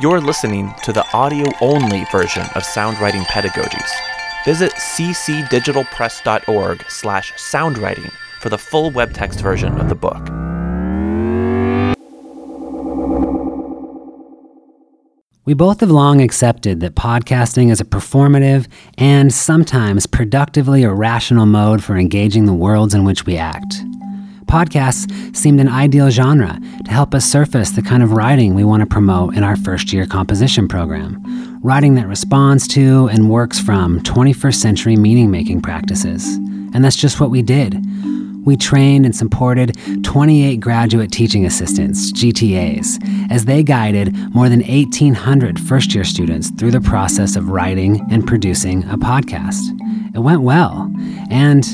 You're listening to the audio only version of Soundwriting Pedagogies. Visit ccdigitalpress.org slash soundwriting for the full web text version of the book. We both have long accepted that podcasting is a performative and sometimes productively irrational mode for engaging the worlds in which we act. Podcasts seemed an ideal genre to help us surface the kind of writing we want to promote in our first year composition program. Writing that responds to and works from 21st century meaning making practices. And that's just what we did. We trained and supported 28 graduate teaching assistants, GTAs, as they guided more than 1,800 first year students through the process of writing and producing a podcast. It went well, and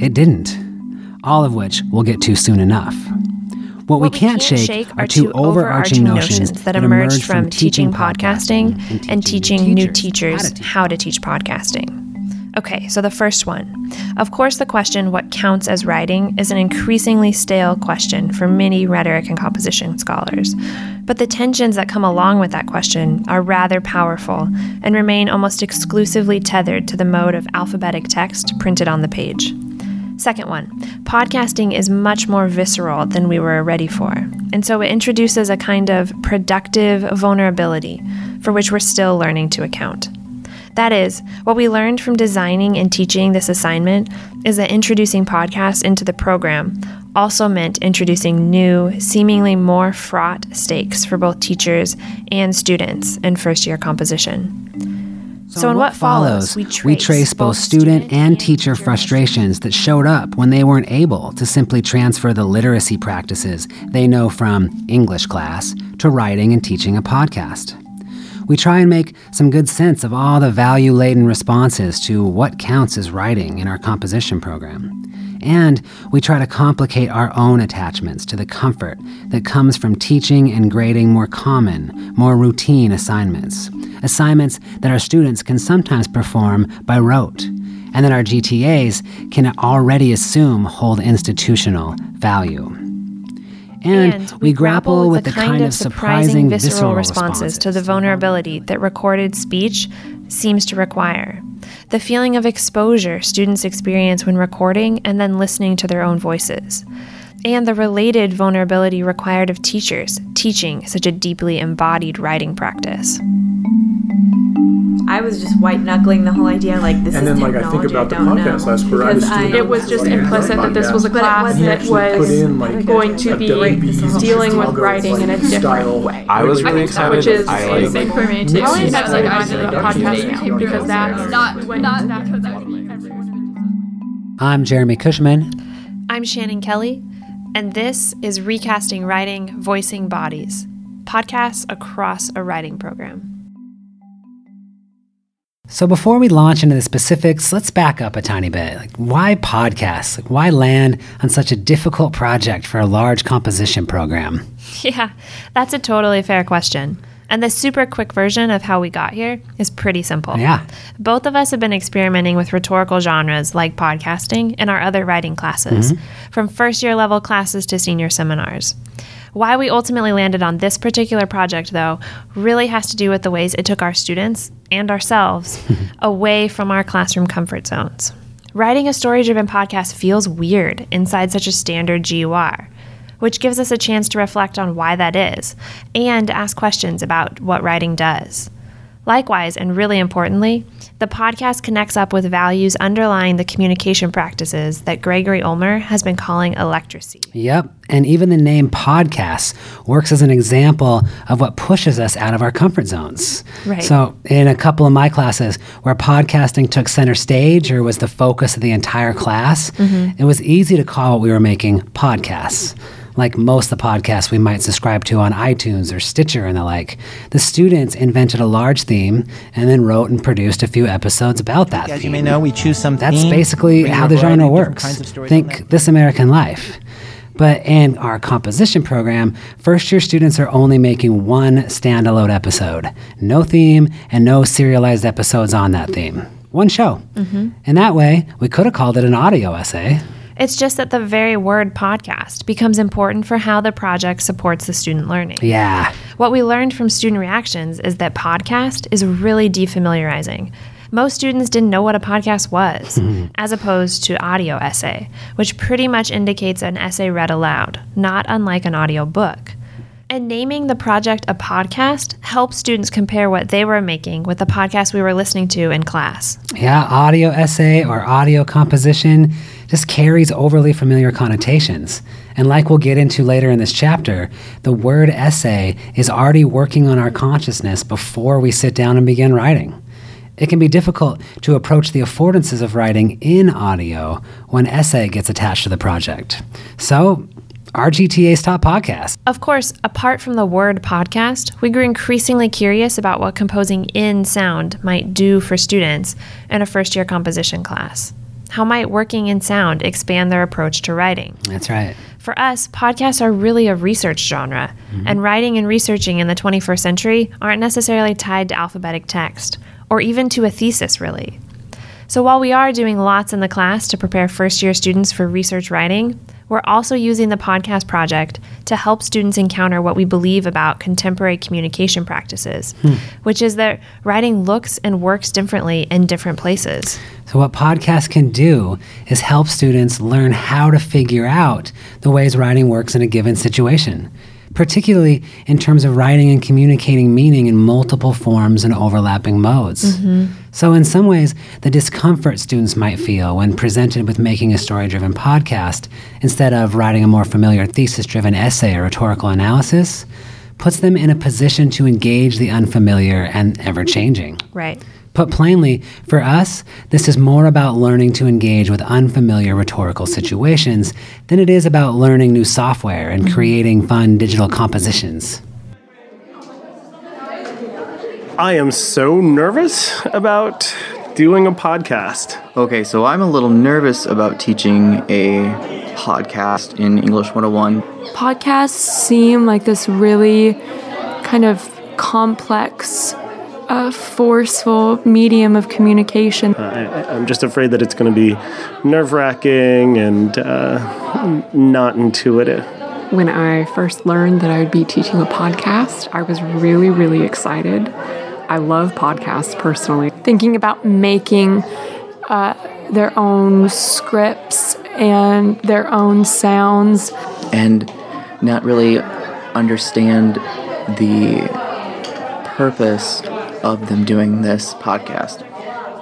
it didn't all of which we'll get to soon enough. What, what we, can't, can't shake, are two overarching notions that emerged from teaching podcasting and, and teaching, teaching new teachers how to teach podcasting. Okay, so the first one. Of course, the question, what counts as writing, is an increasingly stale question for many rhetoric and composition scholars. But the tensions that come along with that question are rather powerful and remain almost exclusively tethered to the mode of alphabetic text printed on the page. Second one, podcasting is much more visceral than we were ready for. And so it introduces a kind of productive vulnerability for which we're still learning to account. That is, what we learned from designing and teaching this assignment is that introducing podcasts into the program also meant introducing new, seemingly more fraught stakes for both teachers and students in first year composition. So, so in what, what follows, we trace, we trace both student and teacher frustrations that showed up when they weren't able to simply transfer the literacy practices they know from English class to writing and teaching a podcast. We try and make some good sense of all the value laden responses to what counts as writing in our composition program. And we try to complicate our own attachments to the comfort that comes from teaching and grading more common, more routine assignments. Assignments that our students can sometimes perform by rote, and that our GTAs can already assume hold institutional value. And, and we, we, grapple with, the, kind, kind of surprising visceral, visceral responses, responses to the vulnerability that recorded speech seems to require the feeling of exposure students experience when recording and then listening to their own voices, and the related vulnerability required of teachers teaching such a deeply embodied writing practice. I was just white knuckling the whole idea like this and is then like I think about the podcast know. last quarter. I, it was just implicit that this was a class that was in, like, going to be dealing with writing in a different way. I was really excited. Which is amazing for me too. That's like I'm doing a podcast now because that's not not I'm Jeremy Cushman. I'm Shannon Kelly, and this is Recasting Writing, Voicing Bodies, podcasts across a writing program. So before we launch into the specifics, let's back up a tiny bit. Like why podcasts? Like why land on such a difficult project for a large composition program? Yeah, that's a totally fair question. And the super quick version of how we got here is pretty simple. Yeah. Both of us have been experimenting with rhetorical genres like podcasting in our other writing classes, mm-hmm. from first year level classes to senior seminars. Why we ultimately landed on this particular project, though, really has to do with the ways it took our students and ourselves away from our classroom comfort zones. Writing a story driven podcast feels weird inside such a standard GUR, which gives us a chance to reflect on why that is and ask questions about what writing does. Likewise, and really importantly, the podcast connects up with values underlying the communication practices that Gregory Ulmer has been calling electracy. Yep. And even the name podcast works as an example of what pushes us out of our comfort zones. Right. So, in a couple of my classes where podcasting took center stage or was the focus of the entire class, mm-hmm. it was easy to call what we were making podcasts like most of the podcasts we might subscribe to on iTunes or Stitcher and the like. The students invented a large theme and then wrote and produced a few episodes about that. As theme. you may know, we choose some. That's basically how the genre works. Think This American Life. But in our composition program, first year students are only making one standalone episode. No theme and no serialized episodes on that theme. One show. Mm-hmm. And that way, we could have called it an audio essay. It's just that the very word podcast becomes important for how the project supports the student learning. Yeah. What we learned from student reactions is that podcast is really defamiliarizing. Most students didn't know what a podcast was, mm-hmm. as opposed to audio essay, which pretty much indicates an essay read aloud, not unlike an audio book. And naming the project a podcast helps students compare what they were making with the podcast we were listening to in class. Yeah, audio essay or audio composition just carries overly familiar connotations. And like we'll get into later in this chapter, the word essay is already working on our consciousness before we sit down and begin writing. It can be difficult to approach the affordances of writing in audio when essay gets attached to the project. So, RGTA's top podcast. Of course, apart from the word podcast, we grew increasingly curious about what composing in sound might do for students in a first year composition class. How might working in sound expand their approach to writing? That's right. For us, podcasts are really a research genre, mm-hmm. and writing and researching in the 21st century aren't necessarily tied to alphabetic text, or even to a thesis, really. So while we are doing lots in the class to prepare first year students for research writing, we're also using the podcast project to help students encounter what we believe about contemporary communication practices, hmm. which is that writing looks and works differently in different places. So, what podcasts can do is help students learn how to figure out the ways writing works in a given situation particularly in terms of writing and communicating meaning in multiple forms and overlapping modes. Mm-hmm. So, in some ways, the discomfort students might feel when presented with making a story driven podcast instead of writing a more familiar thesis driven essay or rhetorical analysis puts them in a position to engage the unfamiliar and ever changing. Right. Put plainly, for us, this is more about learning to engage with unfamiliar rhetorical situations than it is about learning new software and creating fun digital compositions. I am so nervous about doing a podcast. Okay, so I'm a little nervous about teaching a podcast in English 101. Podcasts seem like this really kind of complex a forceful medium of communication. Uh, I, am just afraid that it's going to be nerve wracking and uh, not intuitive. When I first learned that I would be teaching a podcast, I was really, really excited. I love podcasts personally. Thinking about making uh, their own scripts and their own sounds. And not really understand the purpose of them doing this podcast?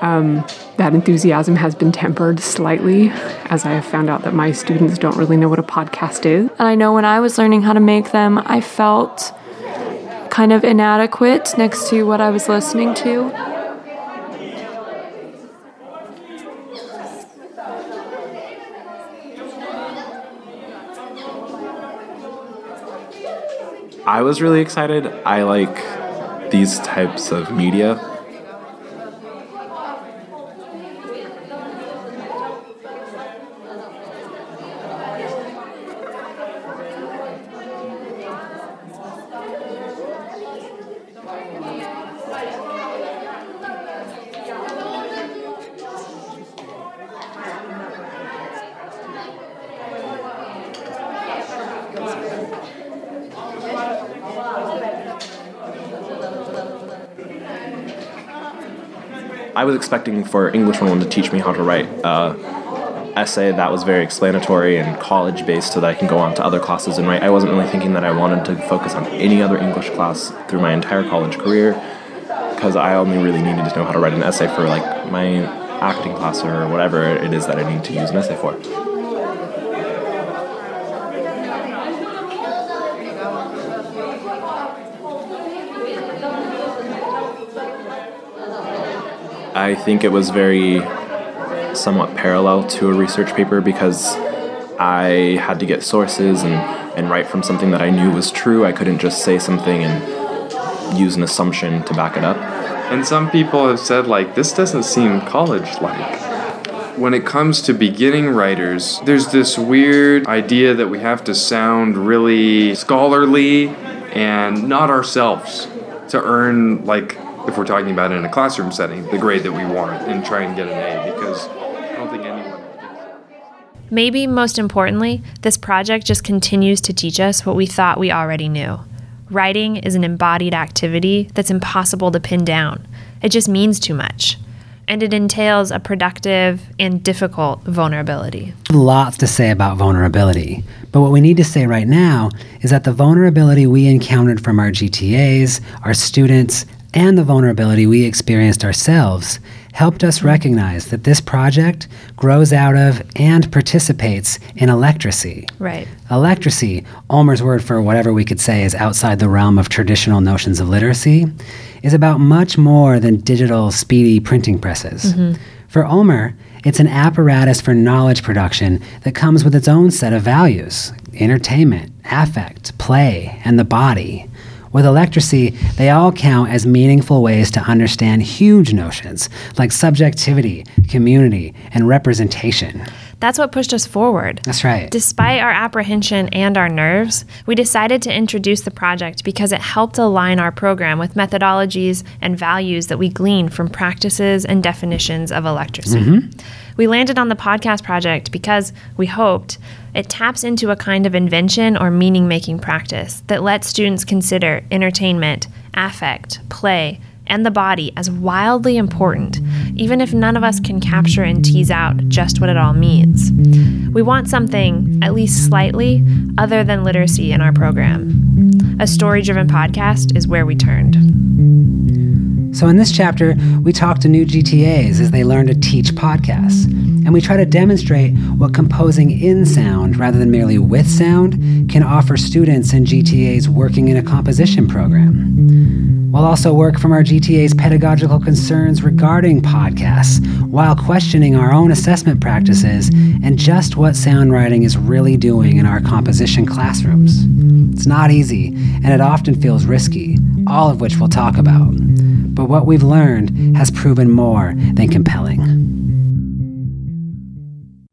Um, that enthusiasm has been tempered slightly as I have found out that my students don't really know what a podcast is. And I know when I was learning how to make them, I felt kind of inadequate next to what I was listening to. I was really excited. I like these types of media I was expecting for English 101 to teach me how to write uh, essay that was very explanatory and college based so that I can go on to other classes and write. I wasn't really thinking that I wanted to focus on any other English class through my entire college career because I only really needed to know how to write an essay for like my acting class or whatever it is that I need to use an essay for. I think it was very somewhat parallel to a research paper because I had to get sources and, and write from something that I knew was true. I couldn't just say something and use an assumption to back it up. And some people have said, like, this doesn't seem college like. When it comes to beginning writers, there's this weird idea that we have to sound really scholarly and not ourselves to earn, like, if we're talking about it in a classroom setting, the grade that we want and try and get an A because I don't think anyone. Maybe most importantly, this project just continues to teach us what we thought we already knew. Writing is an embodied activity that's impossible to pin down. It just means too much. And it entails a productive and difficult vulnerability. Lots to say about vulnerability. But what we need to say right now is that the vulnerability we encountered from our GTAs, our students, and the vulnerability we experienced ourselves helped us recognize that this project grows out of and participates in electracy. Right. Electracy, Ulmer's word for whatever we could say is outside the realm of traditional notions of literacy, is about much more than digital, speedy printing presses. Mm-hmm. For Ulmer, it's an apparatus for knowledge production that comes with its own set of values entertainment, affect, play, and the body. With electracy, they all count as meaningful ways to understand huge notions like subjectivity, community, and representation. That's what pushed us forward. That's right. Despite our apprehension and our nerves, we decided to introduce the project because it helped align our program with methodologies and values that we glean from practices and definitions of electracy. Mm-hmm. We landed on the podcast project because we hoped it taps into a kind of invention or meaning making practice that lets students consider entertainment, affect, play, and the body as wildly important, even if none of us can capture and tease out just what it all means. We want something, at least slightly, other than literacy in our program. A story driven podcast is where we turned. So, in this chapter, we talk to new GTAs as they learn to teach podcasts. And we try to demonstrate what composing in sound rather than merely with sound can offer students and GTAs working in a composition program. We'll also work from our GTA's pedagogical concerns regarding podcasts while questioning our own assessment practices and just what sound writing is really doing in our composition classrooms. It's not easy, and it often feels risky, all of which we'll talk about but what we've learned has proven more than compelling.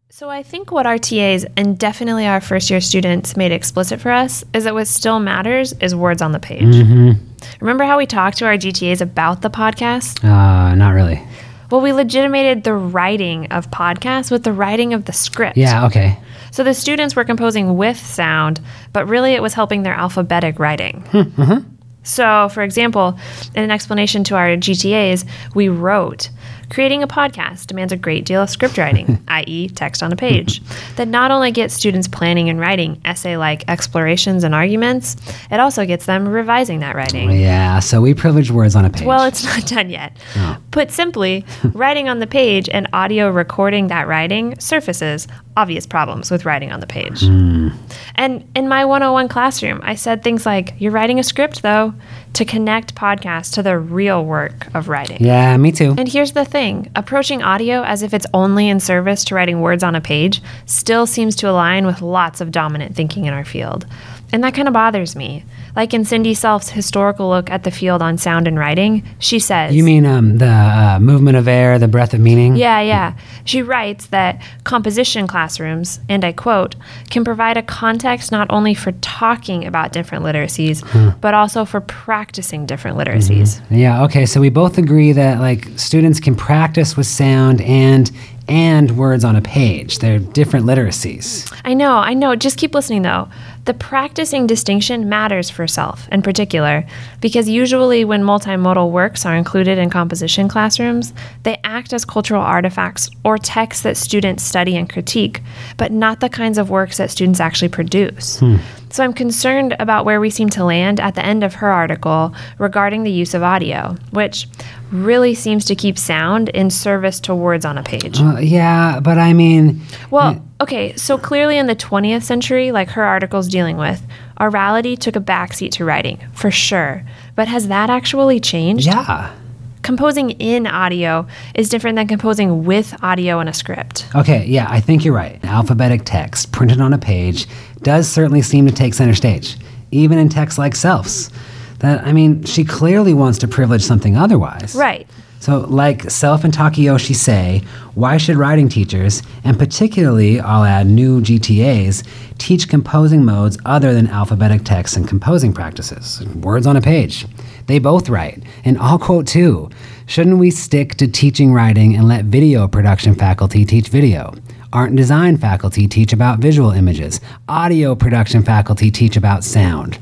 So, I think what our TAs and definitely our first year students made explicit for us is that what still matters is words on the page. Mm-hmm. Remember how we talked to our GTAs about the podcast? Uh, not really. Well, we legitimated the writing of podcasts with the writing of the script. Yeah, okay. So the students were composing with sound, but really it was helping their alphabetic writing. Mm-hmm. So, for example, in an explanation to our GTAs, we wrote Creating a podcast demands a great deal of script writing, i.e., text on a page, that not only gets students planning and writing essay like explorations and arguments, it also gets them revising that writing. Yeah, so we privilege words on a page. Well, it's not done yet. Oh. Put simply, writing on the page and audio recording that writing surfaces obvious problems with writing on the page. Mm. And in my 101 classroom, I said things like, You're writing a script, though, to connect podcasts to the real work of writing. Yeah, me too. And here's the thing approaching audio as if it's only in service to writing words on a page still seems to align with lots of dominant thinking in our field. And that kind of bothers me. Like in Cindy Selfe's historical look at the field on sound and writing, she says. You mean um, the uh, movement of air, the breath of meaning? Yeah, yeah. She writes that composition classrooms, and I quote, can provide a context not only for talking about different literacies, huh. but also for practicing different literacies. Mm-hmm. Yeah, okay. So we both agree that like students can practice with sound and and words on a page. They're different literacies. I know, I know. Just keep listening though. The practicing distinction matters for Selfe in particular because usually when multimodal works are included in composition classrooms, they act as cultural artifacts or texts that students study and critique, but not the kinds of works that students actually produce. Hmm. So I'm concerned about where we seem to land at the end of her article regarding the use of audio, which really seems to keep sound in service to words on a page. Uh, yeah, but I mean. Well, okay, so clearly in the 20th century, like her article's dealing with, orality took a backseat to writing, for sure. But has that actually changed? Yeah composing in audio is different than composing with audio in a script. Okay, yeah, I think you're right. Alphabetic text printed on a page does certainly seem to take center stage, even in texts like Selfe's. That I mean, she clearly wants to privilege something otherwise. Right. So, like Selfe and Takayoshi say, why should writing teachers, and particularly I'll add new GTAs, teach composing modes other than alphabetic text and composing practices? Words on a page. They both write, and I'll quote too. Shouldn't we stick to teaching writing and let video production faculty teach video? Art and design faculty teach about visual images. Audio production faculty teach about sound.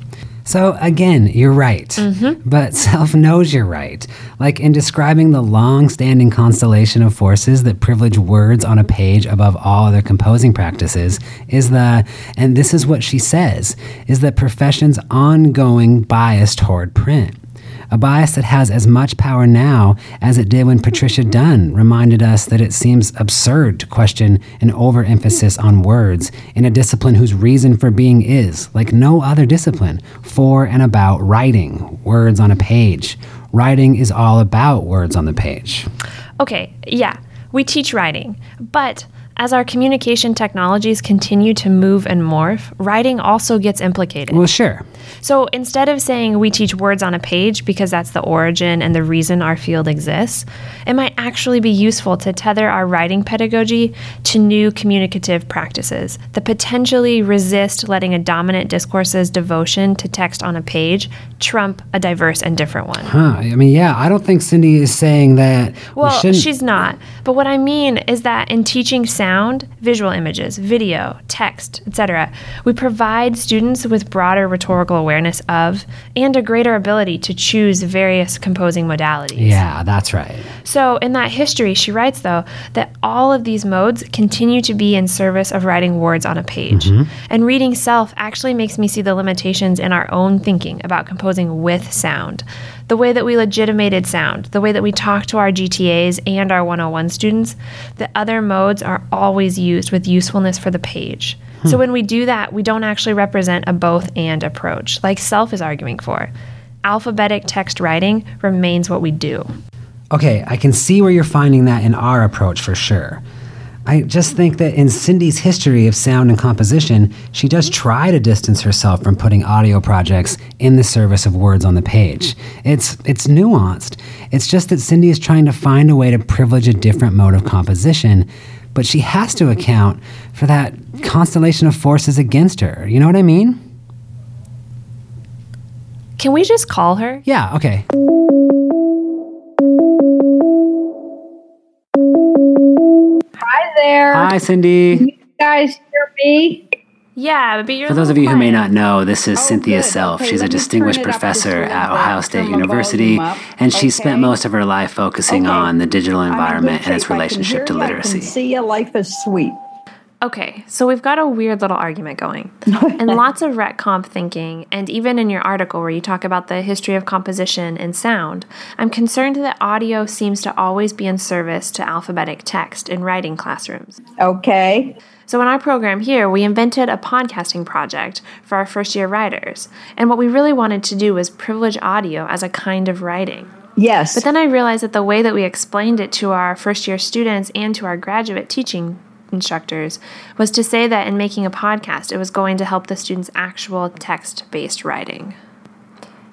So again, you're right. Mm-hmm. But Selfe knows you're right. Like in describing the long standing constellation of forces that privilege words on a page above all other composing practices is the, and this is what she says, is the profession's ongoing bias toward print a bias that has as much power now as it did when Patricia Dunn reminded us that it seems absurd to question an overemphasis on words in a discipline whose reason for being is, like no other discipline, for and about writing, words on a page. Writing is all about words on the page. Okay, yeah, we teach writing, but as our communication technologies continue to move and morph, writing also gets implicated. Well, sure. So instead of saying we teach words on a page because that's the origin and the reason our field exists, it might actually be useful to tether our writing pedagogy to new communicative practices that potentially resist letting a dominant discourse's devotion to text on a page trump a diverse and different one. Huh. I mean, yeah, I don't think Cindy is saying that. Well, we she's not. But what I mean is that in teaching sound, visual images, video, text, etc., we provide students with broader rhetorical awareness of and a greater ability to choose various composing modalities. Yeah, that's right. So, in that history, she writes, though, that all of these modes continue to be in service of writing words on a page. Mm-hmm. And reading Selfe actually makes me see the limitations in our own thinking about composing with sound. The way that we legitimated sound, the way that we talk to our GTAs and our 101 students, the other modes are always used with usefulness for the page. So hmm. when we do that, we don't actually represent a both and approach, like Selfe is arguing for. Alphabetic text writing remains what we do. Okay, I can see where you're finding that in our approach for sure. I just think that in Cindy's history of sound and composition, she does try to distance herself from putting audio projects in the service of words on the page. It's it's nuanced. It's just that Cindy is trying to find a way to privilege a different mode of composition, but she has to account for that constellation of forces against her. You know what I mean? Can we just call her? Yeah, okay. There. Hi, Cindy. Can you guys hear me? Yeah, but you're For those of you who may not know, this is oh, Cynthia good. Selfe. Okay, She's a distinguished professor at Ohio State University, and she okay. spent most of her life focusing okay. on the digital environment and its relationship to literacy. see you. Life is sweet. Okay, so we've got a weird little argument going. and lots of rhet comp thinking, and even in your article where you talk about the history of composition and sound, I'm concerned that audio seems to always be in service to alphabetic text in writing classrooms. Okay. So, in our program here, we invented a podcasting project for our first year writers. And what we really wanted to do was privilege audio as a kind of writing. Yes. But then I realized that the way that we explained it to our first year students and to our graduate teaching instructors was to say that in making a podcast, it was going to help the students' actual text based writing.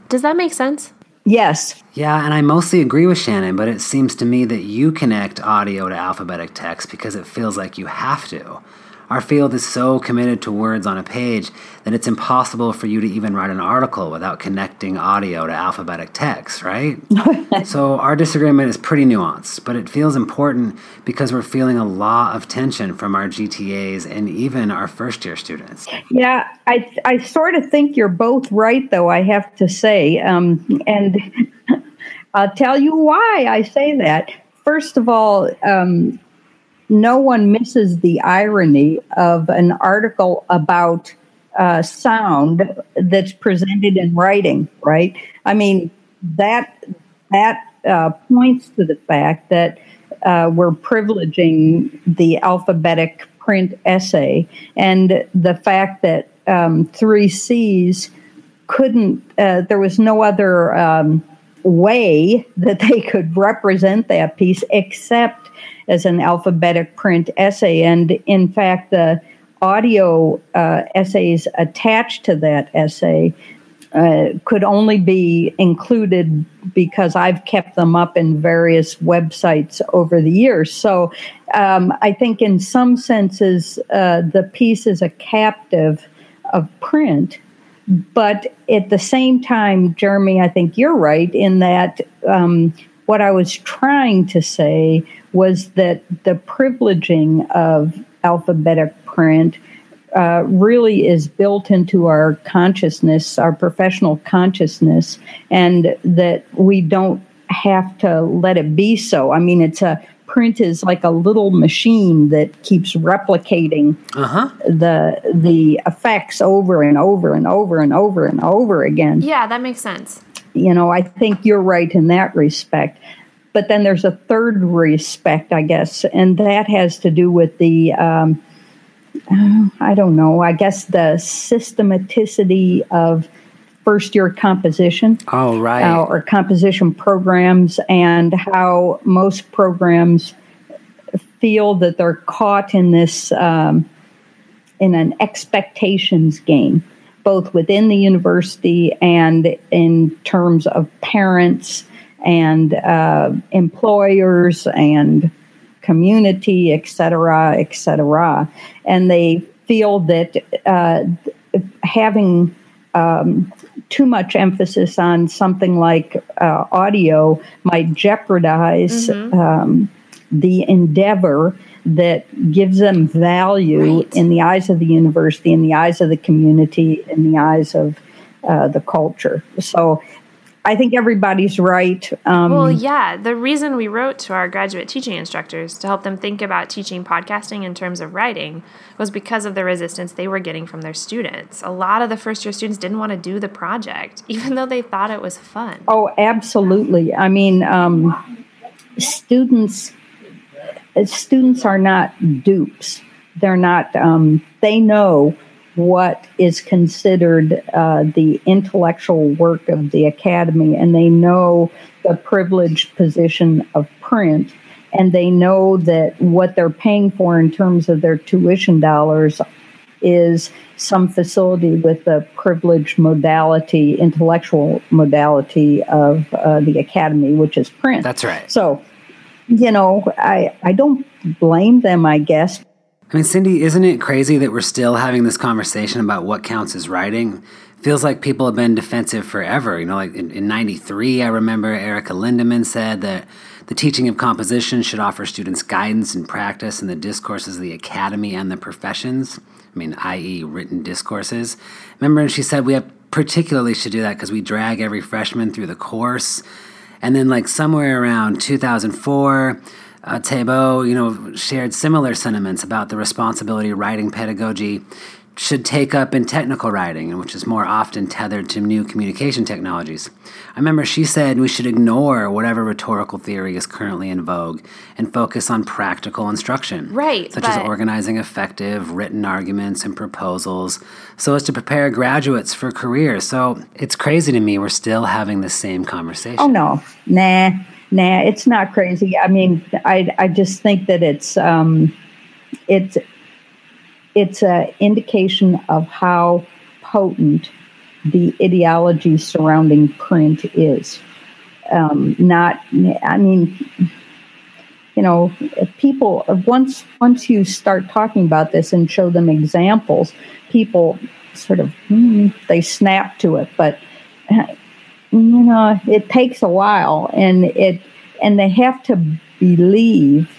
Does that make sense? Yes. Yeah, and I mostly agree with Shannon, but it seems to me that you connect audio to alphabetic text because it feels like you have to. Our field is so committed to words on a page that it's impossible for you to even write an article without connecting audio to alphabetic text, right? so our disagreement is pretty nuanced, but it feels important because we're feeling a lot of tension from our GTAs and even our first year students. Yeah, I, I sort of think you're both right, though, I have to say. Um, and I'll tell you why I say that. First of all, um, no one misses the irony of an article about uh, sound that's presented in writing, right? I mean, that that uh, points to the fact that uh, we're privileging the alphabetic print essay, and the fact that um, three C's couldn't. Uh, there was no other. Um, way that they could represent that piece except as an alphabetic print essay. And in fact, the audio uh, essays attached to that essay uh, could only be included because I've kept them up in various websites over the years. So um, I think, in some senses, uh, the piece is a captive of print. But at the same time, Jeremy, I think you're right in that um, what I was trying to say was that the privileging of alphabetic print uh, really is built into our consciousness, our professional consciousness, and that we don't have to let it be so. I mean, it's a print is like a little machine that keeps replicating uh-huh. the the effects over and over and over and over and over again. Yeah, that makes sense. You know, I think you're right in that respect. But then there's a third respect, I guess, and that has to do with the um, I don't know. I guess the systematicity of first year composition. Oh, right. Uh, or composition programs, and how most programs feel that they're caught in this, um, in an expectations game, both within the university and in terms of parents and uh, employers and community, et cetera, et cetera. And they feel that uh, having um, too much emphasis on something like uh, audio might jeopardize mm-hmm. um, the endeavor that gives them value right. in the eyes of the university, in the eyes of the community, in the eyes of uh, the culture. So I think everybody's right. Um, well, yeah. The reason we wrote to our graduate teaching instructors to help them think about teaching podcasting in terms of writing was because of the resistance they were getting from their students. A lot of the first year students didn't want to do the project, even though they thought it was fun. Oh, absolutely. I mean, um, students students are not dupes. They're not. Um, they know what is considered uh, the intellectual work of the academy, and they know the privileged position of print, and they know that what they're paying for in terms of their tuition dollars is some facility with the privileged modality, intellectual modality of uh, the academy, which is print. That's right. So, you know, I, I don't blame them, I guess. I mean, Cindy, isn't it crazy that we're still having this conversation about what counts as writing? Feels like people have been defensive forever. You know, like in, in 93, I remember Erika Lindemann said that the teaching of composition should offer students guidance and practice in the discourses of the academy and the professions. I mean, i.e., written discourses. Remember, she said we have particularly should do that because we drag every freshman through the course. And then, like, somewhere around 2004, uh, Tebeaux, you know, shared similar sentiments about the responsibility writing pedagogy should take up in technical writing, which is more often tethered to new communication technologies. I remember she said we should ignore whatever rhetorical theory is currently in vogue and focus on practical instruction. Right. Such as organizing effective written arguments and proposals so as to prepare graduates for careers. So it's crazy to me we're still having the same conversation. Oh, no. Nah nah, it's not crazy. I mean, I I just think that it's um, it's it's an indication of how potent the ideology surrounding print is. Um, not, I mean, you know, people once once you start talking about this and show them examples, people sort of hmm, they snap to it, but you know, it takes a while, and it and they have to believe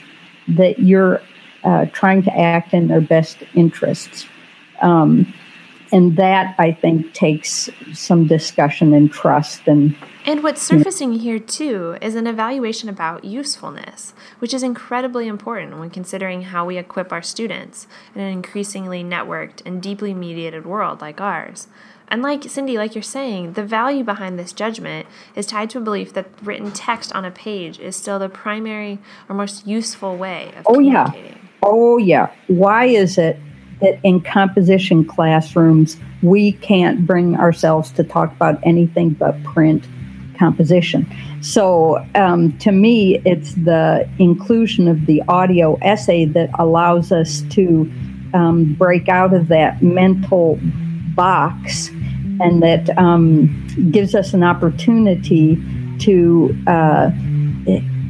that you're uh, trying to act in their best interests. Um, and that I think takes some discussion and trust and and what's surfacing here too is an evaluation about usefulness, which is incredibly important when considering how we equip our students in an increasingly networked and deeply mediated world like ours. And like Cindy, like you're saying, the value behind this judgment is tied to a belief that written text on a page is still the primary or most useful way of oh, communicating. Yeah. Oh, yeah. Why is it that in composition classrooms we can't bring ourselves to talk about anything but print composition? So, um, to me, it's the inclusion of the audio essay that allows us to um, break out of that mental box and that um, gives us an opportunity to uh,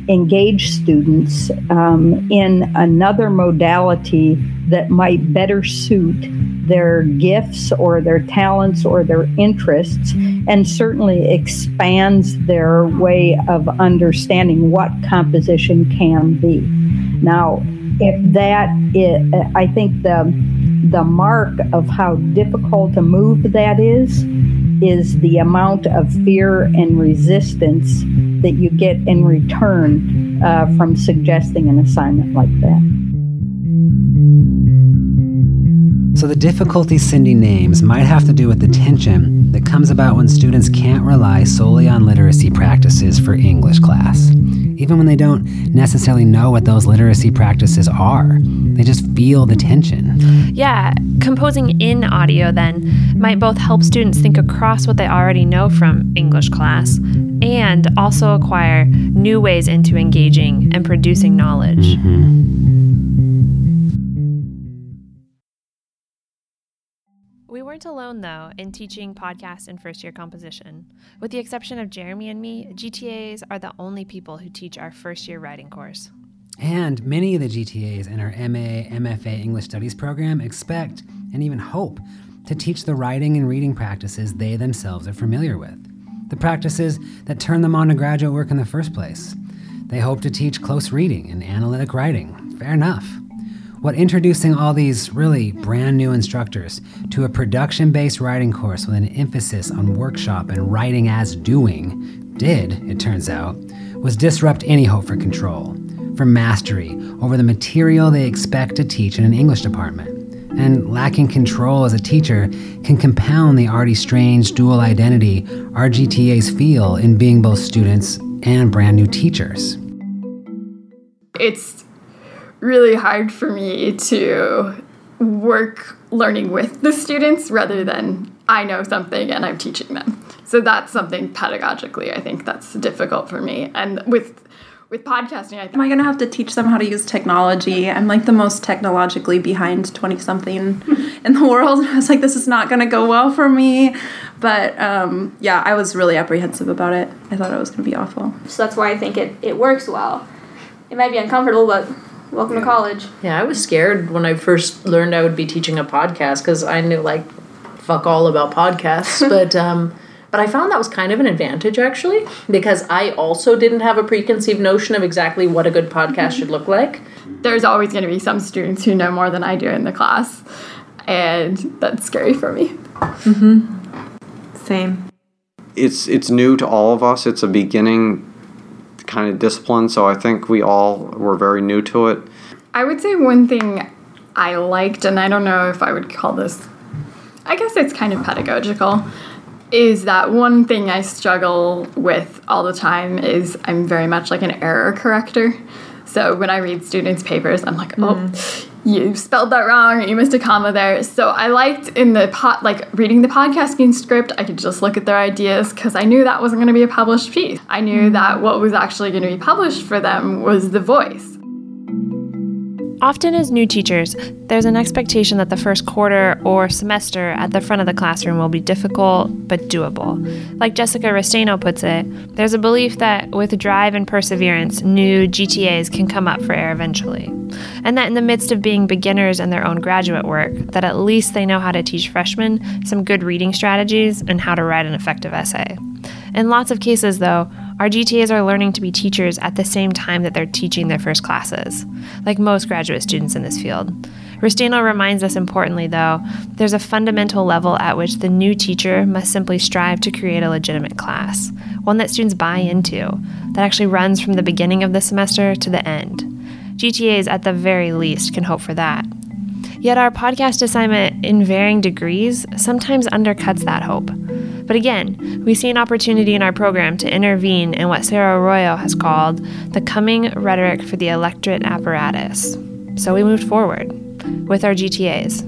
engage students um, in another modality that might better suit their gifts or their talents or their interests, and certainly expands their way of understanding what composition can be. Now, if that is, I think the the mark of how difficult a move that is is the amount of fear and resistance that you get in return uh, from suggesting an assignment like that. So, the difficulty Cindy names might have to do with the tension that comes about when students can't rely solely on literacy practices for English class. Even when they don't necessarily know what those literacy practices are, they just feel the tension. Yeah, composing in audio then might both help students think across what they already know from English class and also acquire new ways into engaging and producing knowledge. Mm-hmm. Weren't alone, though, in teaching podcast and first year composition. With the exception of Jeremy and me, GTAs are the only people who teach our first year writing course. And many of the GTAs in our MA, MFA English Studies program expect and even hope to teach the writing and reading practices they themselves are familiar with, the practices that turn them on to graduate work in the first place. They hope to teach close reading and analytic writing. Fair enough. What introducing all these really brand new instructors to a production based writing course with an emphasis on workshop and writing as doing did, it turns out, was disrupt any hope for control, for mastery over the material they expect to teach in an English department. And lacking control as a teacher can compound the already strange dual identity our GTAs feel in being both students and brand new teachers. It's really hard for me to work learning with the students rather than I know something and I'm teaching them. So that's something pedagogically I think that's difficult for me. And with with podcasting, I am I going to have to teach them how to use technology? I'm like the most technologically behind 20 something in the world. I was like, this is not going to go well for me. But um, yeah, I was really apprehensive about it. I thought it was going to be awful. So that's why I think it, it works well. It might be uncomfortable, but welcome to college. Yeah, I was scared when I first learned I would be teaching a podcast because I knew like fuck all about podcasts. but um, but I found that was kind of an advantage actually because I also didn't have a preconceived notion of exactly what a good podcast should look like. There's always going to be some students who know more than I do in the class, and that's scary for me. Mm-hmm. Same. It's it's new to all of us. It's a beginning kind of discipline, so I think we all were very new to it. I would say one thing I liked, and I don't know if I would call this, I guess it's kind of pedagogical, is that one thing I struggle with all the time is I'm very much like an error corrector. So when I read students' papers, I'm like, oh, mm. you spelled that wrong, or you missed a comma there. So I liked in the pot, like reading the podcasting script, I could just look at their ideas because I knew that wasn't going to be a published piece. I knew mm. that what was actually going to be published for them was the voice. Often, as new teachers, there's an expectation that the first quarter or semester at the front of the classroom will be difficult but doable. Like Jessica Restaino puts it, there's a belief that with drive and perseverance, new GTAs can come up for air eventually. And that in the midst of being beginners in their own graduate work, that at least they know how to teach freshmen some good reading strategies and how to write an effective essay. In lots of cases, though, our GTAs are learning to be teachers at the same time that they're teaching their first classes, like most graduate students in this field. Restaino reminds us importantly, though, there's a fundamental level at which the new teacher must simply strive to create a legitimate class, one that students buy into, that actually runs from the beginning of the semester to the end. GTAs, at the very least, can hope for that. Yet our podcast assignment, in varying degrees, sometimes undercuts that hope. But again, we see an opportunity in our program to intervene in what Sarah Arroyo has called the coming rhetoric for the electrate apparatus. So we moved forward with our GTAs.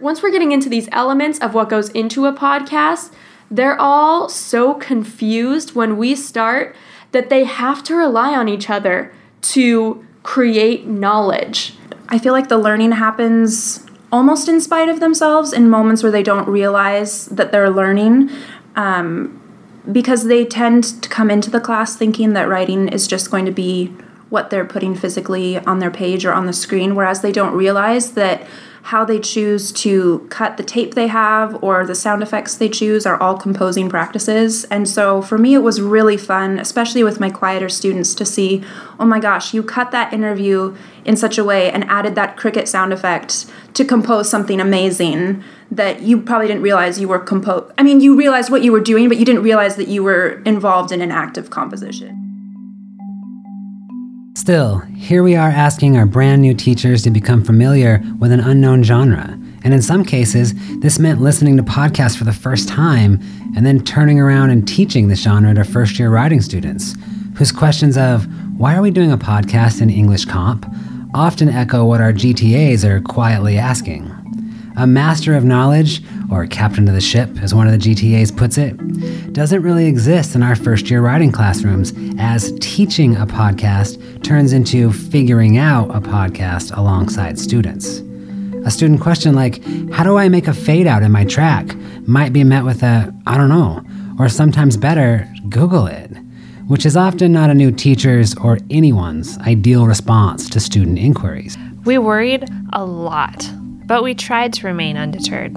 Once we're getting into these elements of what goes into a podcast, they're all so confused when we start that they have to rely on each other to create knowledge. I feel like the learning happens almost in spite of themselves in moments where they don't realize that they're learning um, because they tend to come into the class thinking that writing is just going to be what they're putting physically on their page or on the screen whereas they don't realize that how they choose to cut the tape they have or the sound effects they choose are all composing practices. And so for me, it was really fun, especially with my quieter students, to see oh my gosh, you cut that interview in such a way and added that cricket sound effect to compose something amazing that you probably didn't realize you were compose. I mean, you realized what you were doing, but you didn't realize that you were involved in an active composition. Still, here we are asking our brand new teachers to become familiar with an unknown genre. And in some cases, this meant listening to podcasts for the first time and then turning around and teaching the genre to first year writing students, whose questions of, why are we doing a podcast in English comp, often echo what our GTAs are quietly asking. A master of knowledge, or captain of the ship, as one of the GTAs puts it, doesn't really exist in our first year writing classrooms, as teaching a podcast turns into figuring out a podcast alongside students. A student question like, How do I make a fade out in my track? might be met with a, I don't know, or sometimes better, Google it, which is often not a new teacher's or anyone's ideal response to student inquiries. We worried a lot but we tried to remain undeterred.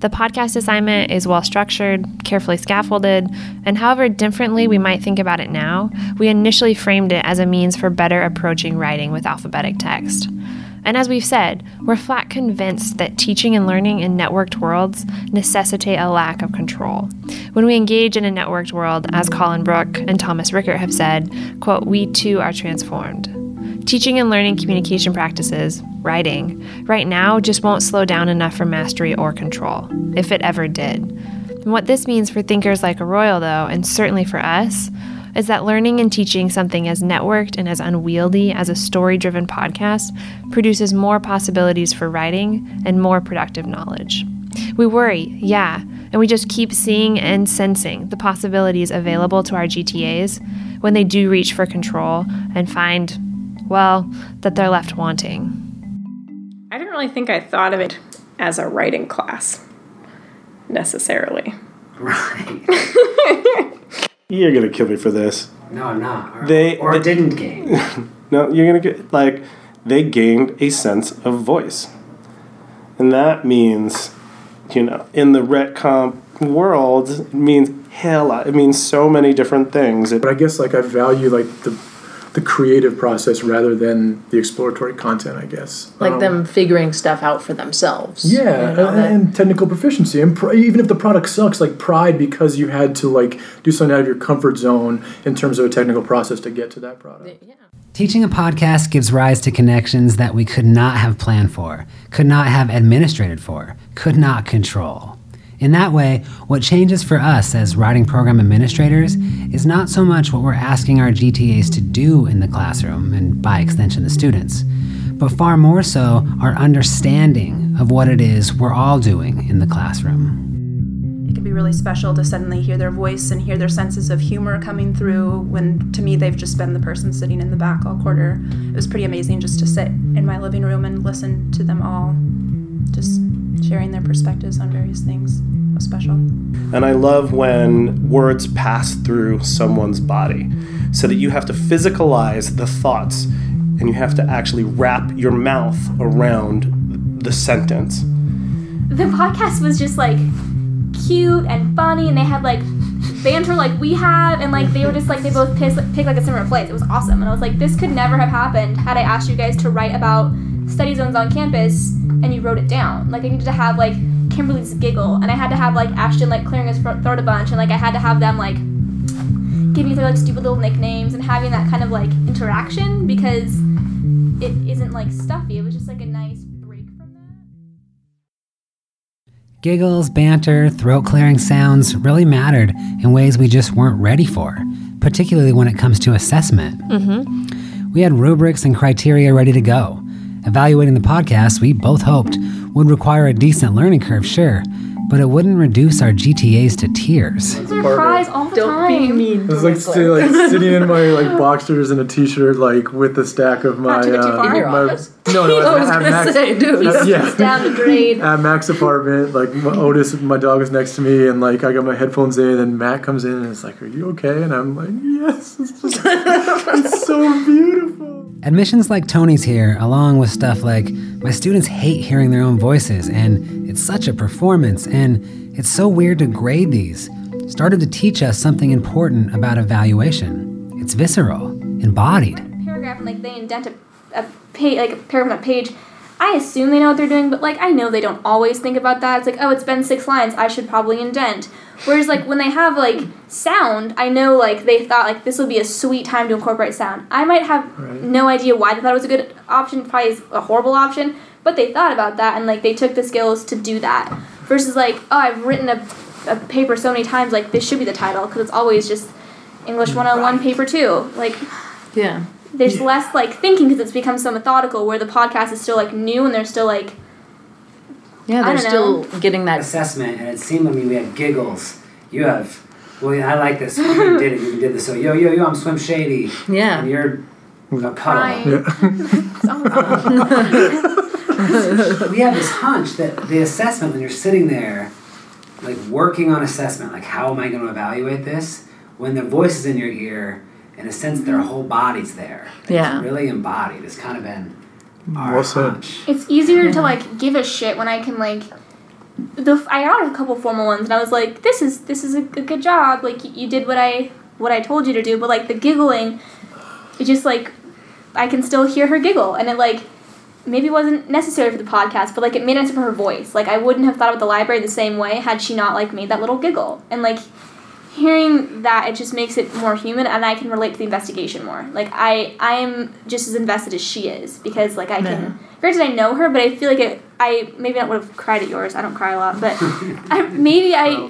The podcast assignment is well structured, carefully scaffolded, and however differently we might think about it now, we initially framed it as a means for better approaching writing with alphabetic text. And as we've said, we're flat convinced that teaching and learning in networked worlds necessitate a lack of control. When we engage in a networked world, as Collin Brooke and Thomas Rickert have said, quote, we too are transformed. Teaching and learning communication practices, writing, right now just won't slow down enough for mastery or control, if it ever did. And what this means for thinkers like Arroyo, though, and certainly for us, is that learning and teaching something as networked and as unwieldy as a story driven podcast produces more possibilities for writing and more productive knowledge. We worry, yeah, and we just keep seeing and sensing the possibilities available to our GTAs when they do reach for control and find well, that they're left wanting. I didn't really think I thought of it as a writing class necessarily. Right. You're gonna kill me for this. No, I'm not. Or, They or they- didn't gain. no, you're gonna get like they gained a sense of voice, and that means, you know, in the rhet comp world, it means hell. It means so many different things. It, But I guess like I value like the the creative process rather than the exploratory content. I guess Like Um, them figuring stuff out for themselves. Yeah, You know, and, and technical proficiency, and pr- even if the product sucks, like pride because you had to like do something out of your comfort zone in terms of a technical process to get to that product. Yeah. Teaching a podcast gives rise to connections that we could not have planned for, could not have administrated for, could not control. In that way, what changes for us as writing program administrators is not so much what we're asking our GTAs to do in the classroom, and by extension, the students, but far more so our understanding of what it is we're all doing in the classroom. It can be really special to suddenly hear their voice and hear their senses of humor coming through when to me they've just been the person sitting in the back all quarter. It was pretty amazing just to sit in my living room and listen to them all just sharing their perspectives on various things. Was special. And I love when words pass through someone's body so that you have to physicalize the thoughts and you have to actually wrap your mouth around the sentence. the podcast was just like cute and funny and they had like banter like we have and like they were just like they both picked, picked like a similar place it was awesome and i was like this could never have happened had i asked you guys to write about study zones on campus and you wrote it down like i needed to have like kimberly's giggle and i had to have like ashton like clearing his throat a bunch and like i had to have them like giving each other like stupid little nicknames and having that kind of like interaction because it isn't like stuffy it was just like a nice break from that. Giggles, banter, throat clearing sounds really mattered in ways we just weren't ready for, particularly when it comes to assessment. Mm-hmm. We had rubrics and criteria ready to go. Evaluating the podcast, we both hoped, would require a decent learning curve, sure, but it wouldn't reduce our GTAs to tears. There are cries all the Don't time. be mean. I was like, sti- like sitting in my like boxers and a t-shirt, like with a stack of my. took it too uh, far? In your my- office? No, no. I at- was at gonna Max- say, dude. at- yeah. Down the grade. At Mac's apartment, like my, Otis, my dog is next to me, and like I got my headphones in, and Matt comes in and it's like, "Are you okay?" And I'm like, "Yes, it's, just, it's so beautiful." Admissions like Tony's here, along with stuff like, my students hate hearing their own voices, and it's such a performance, and it's so weird to grade these, started to teach us something important about evaluation. It's visceral, embodied. paragraph and like they indent a, a page like a paragraph a page i assume they know what they're doing but like i know they don't always think about that. It's like oh it's been six lines. I should probably indent. Whereas like when they have like sound i know like they thought like this would be a sweet time to incorporate sound. I might have Right. no idea why they thought it was a good option probably is a horrible option but they thought about that and like they took the skills to do that versus like oh i've written a, a paper so many times like this should be the title because it's always just english mm, 101 paper 2 like Yeah. There's less like thinking because it's become so methodical where the podcast is still like new and they're still like Yeah, I they're don't still know. getting that. assessment, and it seemed I mean, we had giggles. You have, well, I like this. You did it. You did this. So, yo, yo, yo, I'm Swim Shady. Yeah. And you're a crying. we have this hunch that the assessment, when you're sitting there, like working on assessment, like how am I going to evaluate this? When the voice is in your ear, in a sense, their whole body's there. Like, Yeah. It's really embodied. It's kind of been our Well it's easier to like give a shit when I can like the I got a couple formal ones and I was like this is this is a, a good job. Like you, you did what I what I told you to do. But like the giggling it just like I can still hear her giggle and it like maybe wasn't necessary for the podcast but like it made sense for her voice. Like I wouldn't have thought about the library the same way had she not like made that little giggle. And like hearing that it just makes it more human and I can relate to the investigation more. Like I I am just as invested as she is because like I can granted I know her but I feel like it I maybe not would have cried at yours. I don't cry a lot, but I maybe I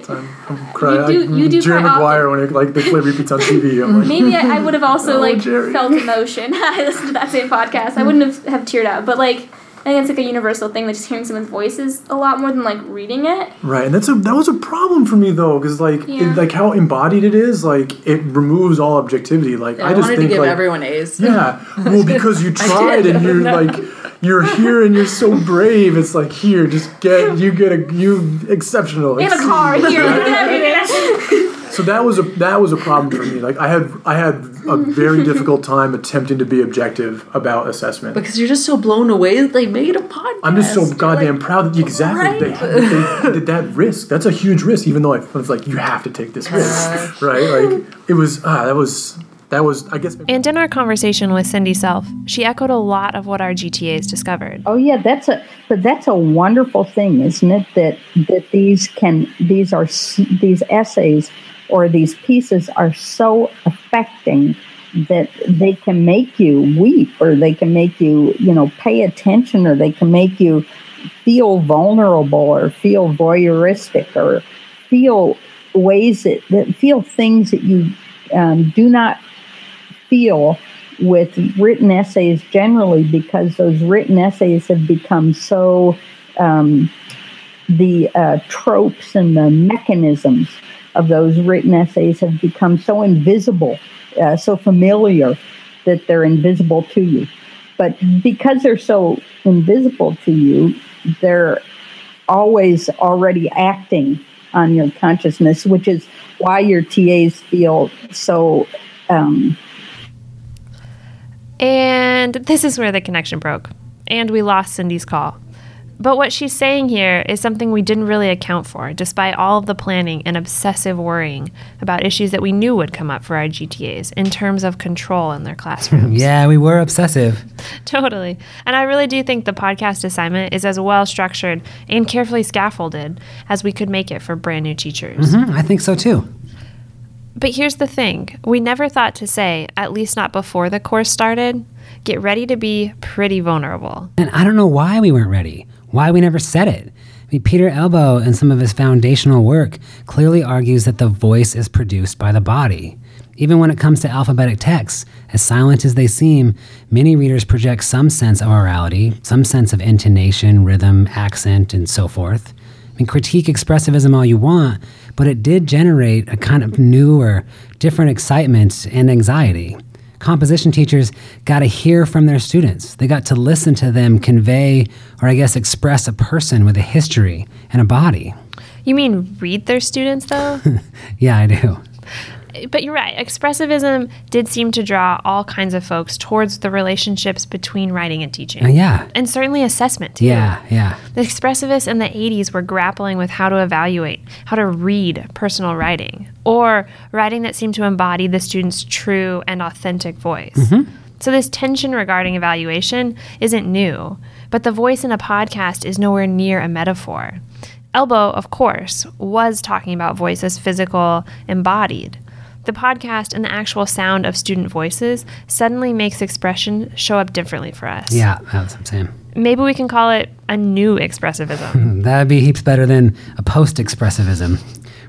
Cry. You do- I- you do Jerry cry Maguire when it like the play repeats on TV. I'm like, maybe I, I would have also Oh, like Jerry. felt emotion. I listened to that same podcast. I wouldn't have, have teared up, but like I think it's like a universal thing that just hearing someone's voice is a lot more than like reading it. Right, and that's a that was a problem for me though, because like Yeah. it, like how embodied it is, like it removes all objectivity. Like I, I just wanted think to give like everyone A's. yeah, well because you tried and you're like you're here and you're so brave. It's like here, just get you get a you exceptional. In a car here, right? look everything. So that was a that was a problem for me. Like I had I had a very difficult time attempting to be objective about assessment. Because you're just so blown away that they made a podcast. I'm just so goddamn proud that you exactly Right. they, did that risk. That's a huge risk, even though I was like, you have to take this risk, right? Like it was ah, that was that was I guess And in our conversation with Cindy Selfe, she echoed a lot of what our GTAs discovered. Oh yeah, that's a but that's a wonderful thing, isn't it? That that these can these are these essays or these pieces are so affecting that they can make you weep or they can make you you know pay attention or they can make you feel vulnerable or feel voyeuristic or feel ways that, that feel things that you um, do not feel with written essays generally because those written essays have become so um, the uh, tropes and the mechanisms of those written essays have become so invisible, uh, so familiar that they're invisible to you. But because they're so invisible to you, they're always already acting on your consciousness, which is why your TAs feel so. Um, And this is where the connection broke, and we lost Cindy's call. But what she's saying here is something we didn't really account for, despite all of the planning and obsessive worrying about issues that we knew would come up for our GTAs in terms of control in their classrooms. yeah, we were obsessive. totally. And I really do think the podcast assignment is as well structured and carefully scaffolded as we could make it for brand new teachers. hmm I think so too. But here's the thing we never thought to say, at least not before the course started, get ready to be pretty vulnerable. And I don't know why we weren't ready, why we never said it. I mean, Peter Elbow, in some of his foundational work, clearly argues that the voice is produced by the body. Even when it comes to alphabetic texts, as silent as they seem, many readers project some sense of orality, some sense of intonation, rhythm, accent, and so forth. I mean, critique expressivism all you want, but it did generate a kind of new or different excitement and anxiety. Composition teachers got to hear from their students. They got to listen to them convey, or I guess express, a person with a history and a body. You mean read their students, though? yeah, I do but you're right. Expressivism did seem to draw all kinds of folks towards the relationships between writing and teaching. Uh, yeah. And certainly assessment, too. Yeah, yeah. The expressivists in the 80s were grappling with how to evaluate, how to read personal writing, or writing that seemed to embody the student's true and authentic voice. Mm-hmm. So, this tension regarding evaluation isn't new, but the voice in a podcast is nowhere near a metaphor. Elbow, of course, was talking about voice as physical, embodied. The podcast and the actual sound of student voices suddenly makes expression show up differently for us. Yeah, that's what I'm saying. Maybe we can call it a new expressivism. That'd be heaps better than a post expressivism.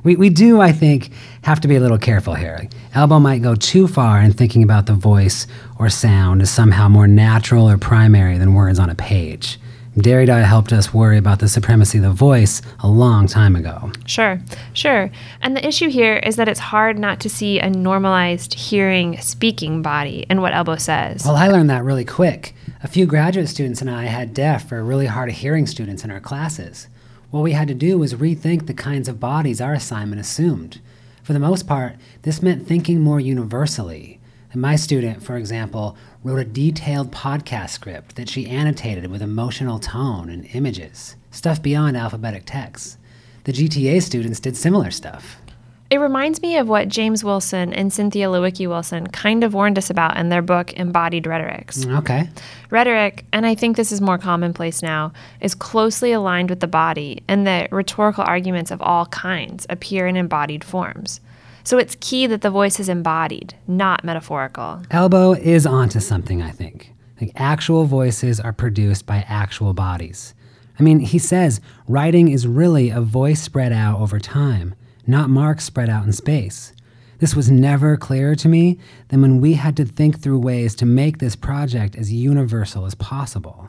We, we do, I think, have to be a little careful here. Elbow might go too far in thinking about the voice or sound as somehow more natural or primary than words on a page. Derrida helped us worry about the supremacy of the voice a long time ago. Sure, sure. And the issue here is that it's hard not to see a normalized hearing speaking body in what Elbow says. Well, I learned that really quick. A few graduate students and I had deaf or really hard of hearing students in our classes. What we had to do was rethink the kinds of bodies our assignment assumed. For the most part, this meant thinking more universally. And my student, for example, wrote a detailed podcast script that she annotated with emotional tone and images, stuff beyond alphabetic text. The GTA students did similar stuff. It reminds me of what James Wilson and Cynthia Lewiecki Wilson kind of warned us about in their book Embodied Rhetorics. Mm, okay. Rhetoric, and I think this is more commonplace now, is closely aligned with the body, and that rhetorical arguments of all kinds appear in embodied forms. So it's key that the voice is embodied, not metaphorical. Elbow is onto something, I think. Like actual voices are produced by actual bodies. I mean, he says writing is really a voice spread out over time, not marks spread out in space. This was never clearer to me than when we had to think through ways to make this project as universal as possible.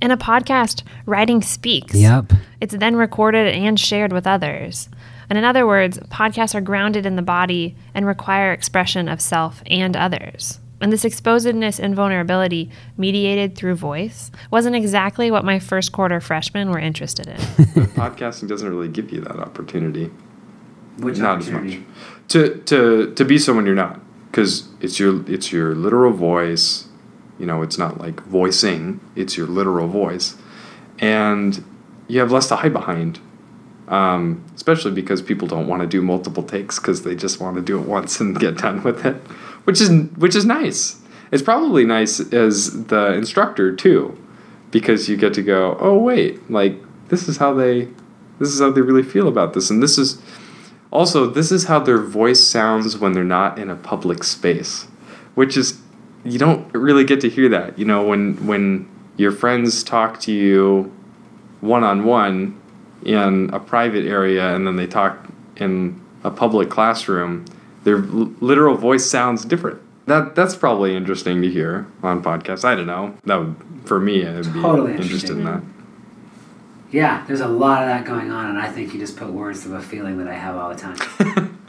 In a podcast, writing speaks. Yep. It's then recorded and shared with others. And in other words, podcasts are grounded in the body and require expression of self and others. And this exposedness and vulnerability, mediated through voice, wasn't exactly what my first quarter freshmen were interested in. Podcasting doesn't really give you that opportunity. Which not opportunity? as much to to to be someone you're not, because it's your it's your literal voice. You know, it's not like voicing; it's your literal voice, and you have less to hide behind um, especially because people don't want to do multiple takes because they just want to do it once and get done with it, which is which is nice. It's probably nice as the instructor too, because you get to go, oh wait, like this is how they, this is how they really feel about this, and this is also this is how their voice sounds when they're not in a public space, which is you don't really get to hear that. You know when when your friends talk to you one on one in a private area and then they talk in a public classroom, their literal voice sounds different. That that's probably interesting to hear on podcasts. I don't know. That would for me I'd be Totally interested in that. Yeah, there's a lot of that going on, and I think you just put words to a feeling that I have all the time.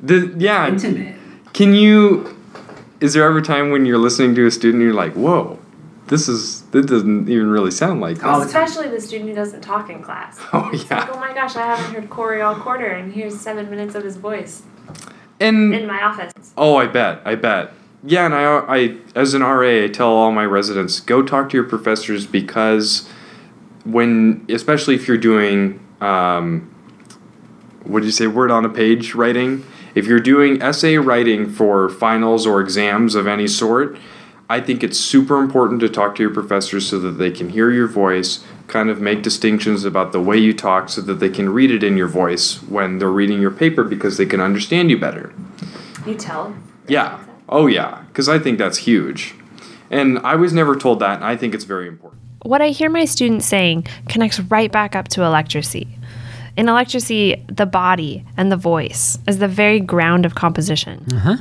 The yeah. Intimate. Can you is there ever time when you're listening to a student and you're like, whoa, this is this doesn't even really sound like this. Especially the student who doesn't talk in class. Oh yeah. like, oh my gosh, I haven't heard Corey all quarter, and here's seven minutes of his voice And in my office. Oh, I bet. I bet. Yeah, and I, I, as an RA, I tell all my residents go talk to your professors because when, especially if you're doing, um, what did you say, word on a page writing, if you're doing essay writing for finals or exams of any sort, I think it's super important to talk to your professors so that they can hear your voice, kind of make distinctions about the way you talk so that they can read it in your voice when they're reading your paper because they can understand you better. You tell. Yeah. Oh, yeah. Because I think that's huge. And I was never told that, and I think it's very important. What I hear my students saying connects right back up to electracy. In electracy, the body and the voice is the very ground of composition. Uh-huh.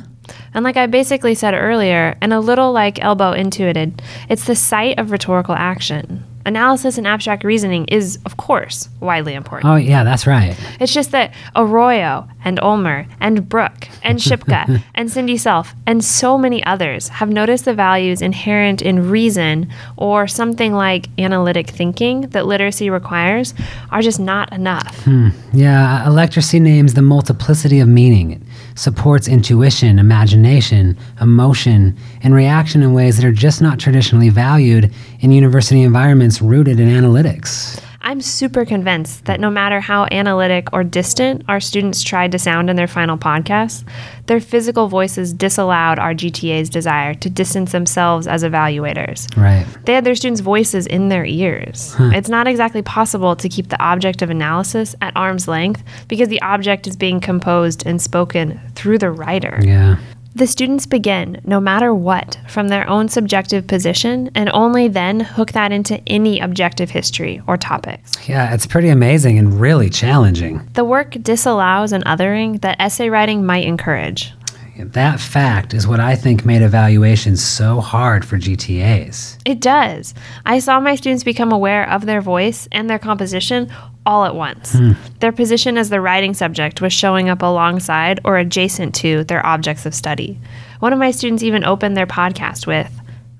And like I basically said earlier, and a little like Elbow intuited, it's the site of rhetorical action. Analysis and abstract reasoning is, of course, widely important. Oh, yeah, that's right. It's just that Arroyo and Ulmer and Brooke and Shipka and Cindy Selfe and so many others have noticed the values inherent in reason or something like analytic thinking that literacy requires are just not enough. Hmm. Yeah, Electracy names the multiplicity of meaning. It supports intuition, imagination, emotion, and reaction in ways that are just not traditionally valued in university environments rooted in analytics. I'm super convinced that no matter how analytic or distant our students tried to sound in their final podcasts, their physical voices disallowed our GTA's desire to distance themselves as evaluators. Right. They had their students' voices in their ears. Huh. It's not exactly possible to keep the object of analysis at arm's length because the object is being composed and spoken through the writer. Yeah. The students begin, no matter what, from their own subjective position and only then hook that into any objective history or topics. Yeah, it's pretty amazing and really challenging. The work disallows an othering that essay writing might encourage. That fact is what I think made evaluation so hard for GTAs. It does. I saw my students become aware of their voice and their composition all at once. Hmm. Their position as the writing subject was showing up alongside or adjacent to their objects of study. One of my students even opened their podcast with,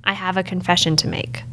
I have a confession to make.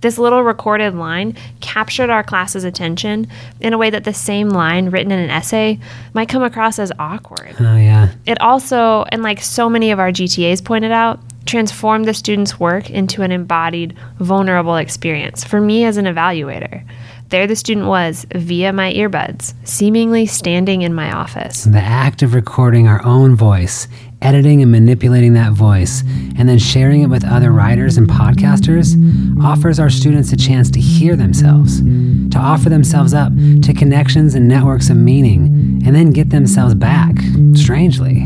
This little recorded line captured our class's attention in a way that the same line written in an essay might come across as awkward. Oh, yeah. It also, and like so many of our GTAs pointed out, transformed the student's work into an embodied, vulnerable experience for me as an evaluator. There the student was via my earbuds, seemingly standing in my office. The act of recording our own voice, editing and manipulating that voice, and then sharing it with other writers and podcasters offers our students a chance to hear themselves, to offer themselves up to connections and networks of meaning, and then get themselves back, strangely.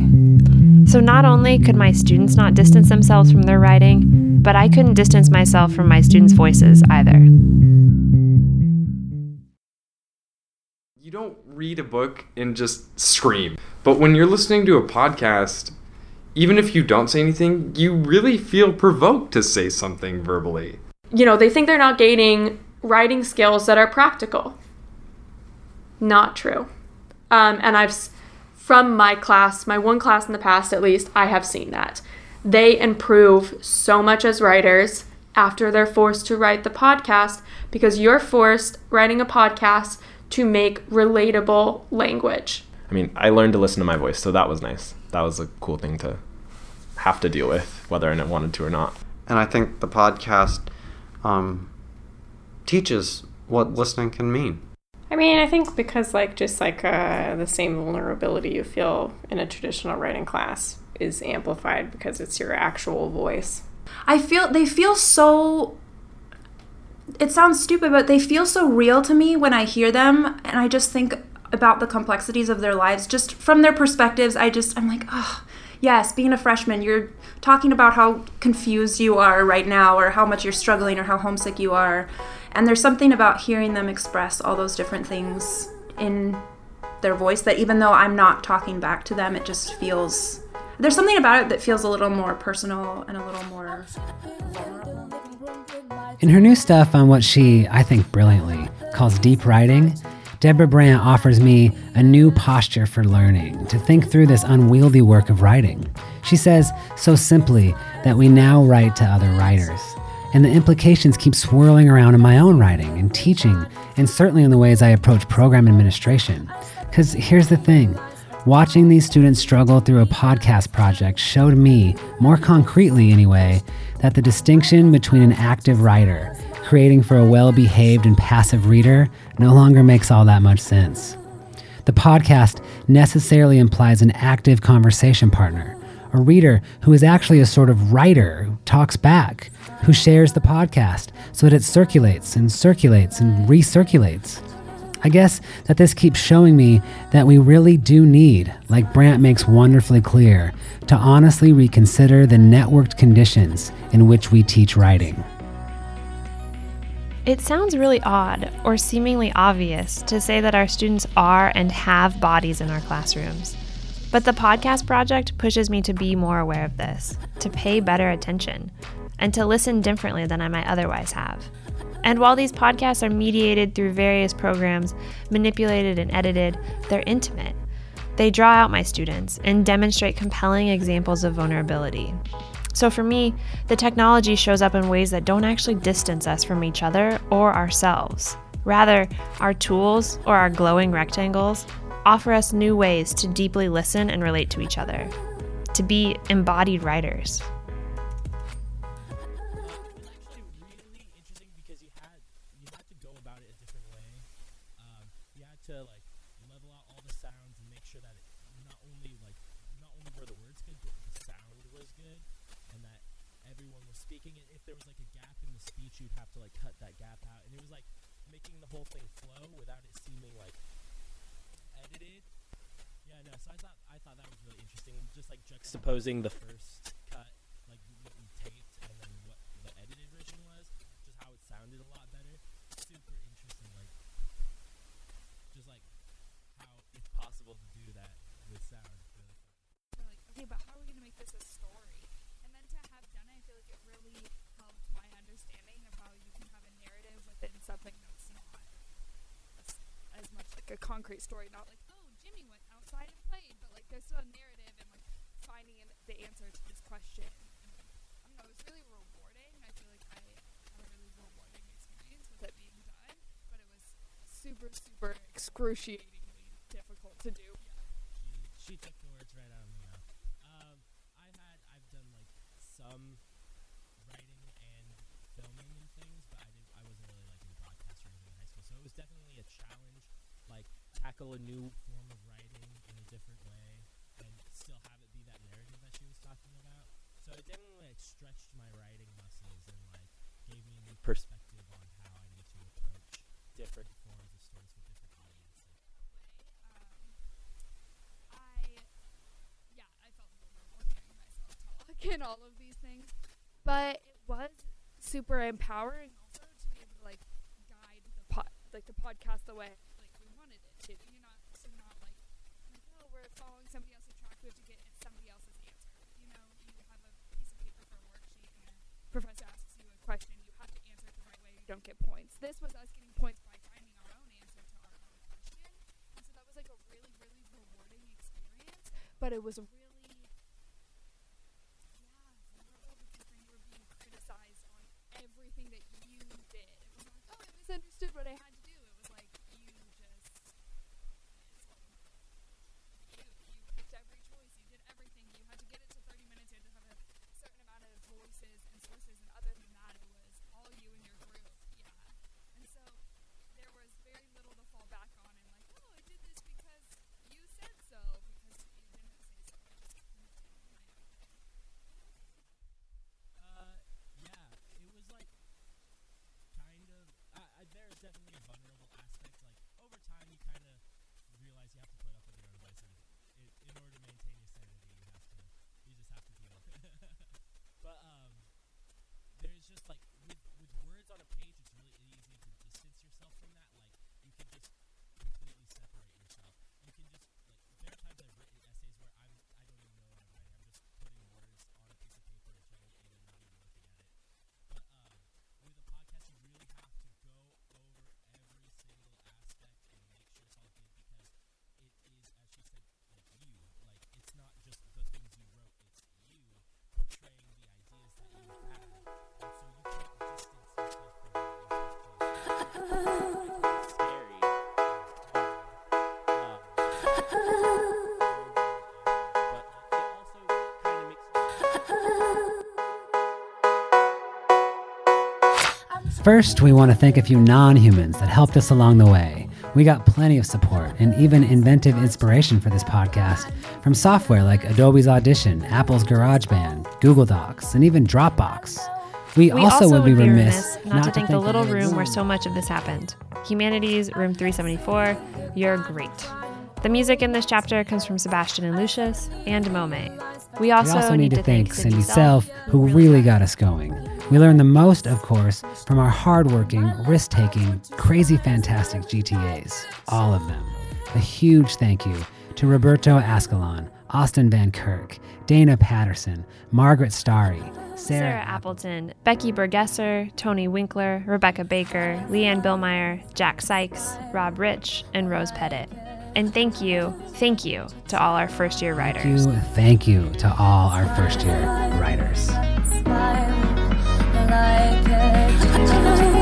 So not only could my students not distance themselves from their writing, but I couldn't distance myself from my students' voices either. Read a book and just scream. But when you're listening to a podcast, even if you don't say anything, you really feel provoked to say something verbally. You know, they think they're not gaining writing skills that are practical. Not true. Um, and I've, from my class, my one class in the past at least, I have seen that. They improve so much as writers after they're forced to write the podcast because you're forced writing a podcast to make relatable language. I mean, I learned to listen to my voice, so that was nice. That was a cool thing to have to deal with, whether I wanted to or not. And I think the podcast um, teaches what listening can mean. I mean, I think because like just like uh, the same vulnerability you feel in a traditional writing class is amplified because it's your actual voice. I feel they feel so it sounds stupid, but they feel so real to me when I hear them and I just think about the complexities of their lives just from their perspectives. I just I'm like, "Oh, yes, being a freshman, you're talking about how confused you are right now or how much you're struggling or how homesick you are." And there's something about hearing them express all those different things in their voice that even though I'm not talking back to them, it just feels there's something about it that feels a little more personal and a little more In her new stuff on what she, I think brilliantly, calls deep writing, Deborah Brandt offers me a new posture for learning, to think through this unwieldy work of writing. She says so simply that we now write to other writers. And the implications keep swirling around in my own writing and teaching, and certainly in the ways I approach program administration. Because here's the thing watching these students struggle through a podcast project showed me, more concretely anyway, that the distinction between an active writer, creating for a well behaved and passive reader, no longer makes all that much sense. The podcast necessarily implies an active conversation partner, a reader who is actually a sort of writer who talks back, who shares the podcast so that it circulates and circulates and recirculates. I guess that this keeps showing me that we really do need, like Brandt makes wonderfully clear, to honestly reconsider the networked conditions in which we teach writing. It sounds really odd or seemingly obvious to say that our students are and have bodies in our classrooms. But the podcast project pushes me to be more aware of this, to pay better attention, and to listen differently than I might otherwise have. And while these podcasts are mediated through various programs, manipulated and edited, they're intimate. They draw out my students and demonstrate compelling examples of vulnerability. So for me, the technology shows up in ways that don't actually distance us from each other or ourselves. Rather, our tools or our glowing rectangles offer us new ways to deeply listen and relate to each other, to be embodied writers. Juxtaposing the first cut, like what we taped, and then what the edited version was, just how it sounded a lot better. Super interesting, like just like how it's possible to do that with sound. Really fun. We're like, okay, but how are we gonna make this a story? And then to have done it, I feel like it really helped my understanding of how you can have a narrative within something that's not as, as much like a concrete story, not like, oh, Jimmy went outside and played, but like there's still a narrative and like finding an, the answer to this question. And, I don't know, it was really rewarding. I feel like I had a really rewarding experience with it being done, but it was super, super excruciatingly difficult to do. She, she took the words right out of my mouth. Um, I had I've done like some writing and filming and things, but I did I wasn't really like in broadcast or anything in high school, so it was definitely a challenge. Like tackle a new form of writing in a different way and still have it be that narrative that she was talking about. So it definitely like stretched my writing muscles and like gave me a new perspective on how I need to approach different forms of stories with different audiences. I, yeah, I felt vulnerable hearing myself talk and all of these things, but it was super empowering also to be able to like guide the pod, like the podcast the way like we wanted it to. You're not so not like, like oh we're following somebody else's track. We have to get somebody else's answer. You know, you have a piece of paper for a worksheet, and a professor asks you a question. You have to answer it the right way. You don't get points. This was us getting points by finding our own answer to our own question, and so that was like a really really rewarding experience. But it was really First, we want to thank a few non humans that helped us along the way. We got plenty of support and even inventive inspiration for this podcast from software like Adobe's Audition, Apple's GarageBand, Google Docs, and even Dropbox. We, We also, would be remiss not, to thank the little room where so much of this happened. Humanities, room 374. You're great. The music in this chapter comes from Sebastian and Lucius and Mome. We also, we also need, to thank Cindy Selfe, who really got us going. We learn the most, of course, from our hardworking, risk taking, crazy fantastic GTAs. All of them. A huge thank you to Roberto Ascalon, Austin Van Kirk, Dana Patterson, Margaret Starry, Sarah Sarah, Appleton, Becky Bergesser, Tony Winkler, Rebecca Baker, Leanne Billmeyer, Jack Sykes, Rob Rich, and Rose Pettit. And thank you, thank you to all our first year writers. Thank you, thank you to all our first year writers. Like it.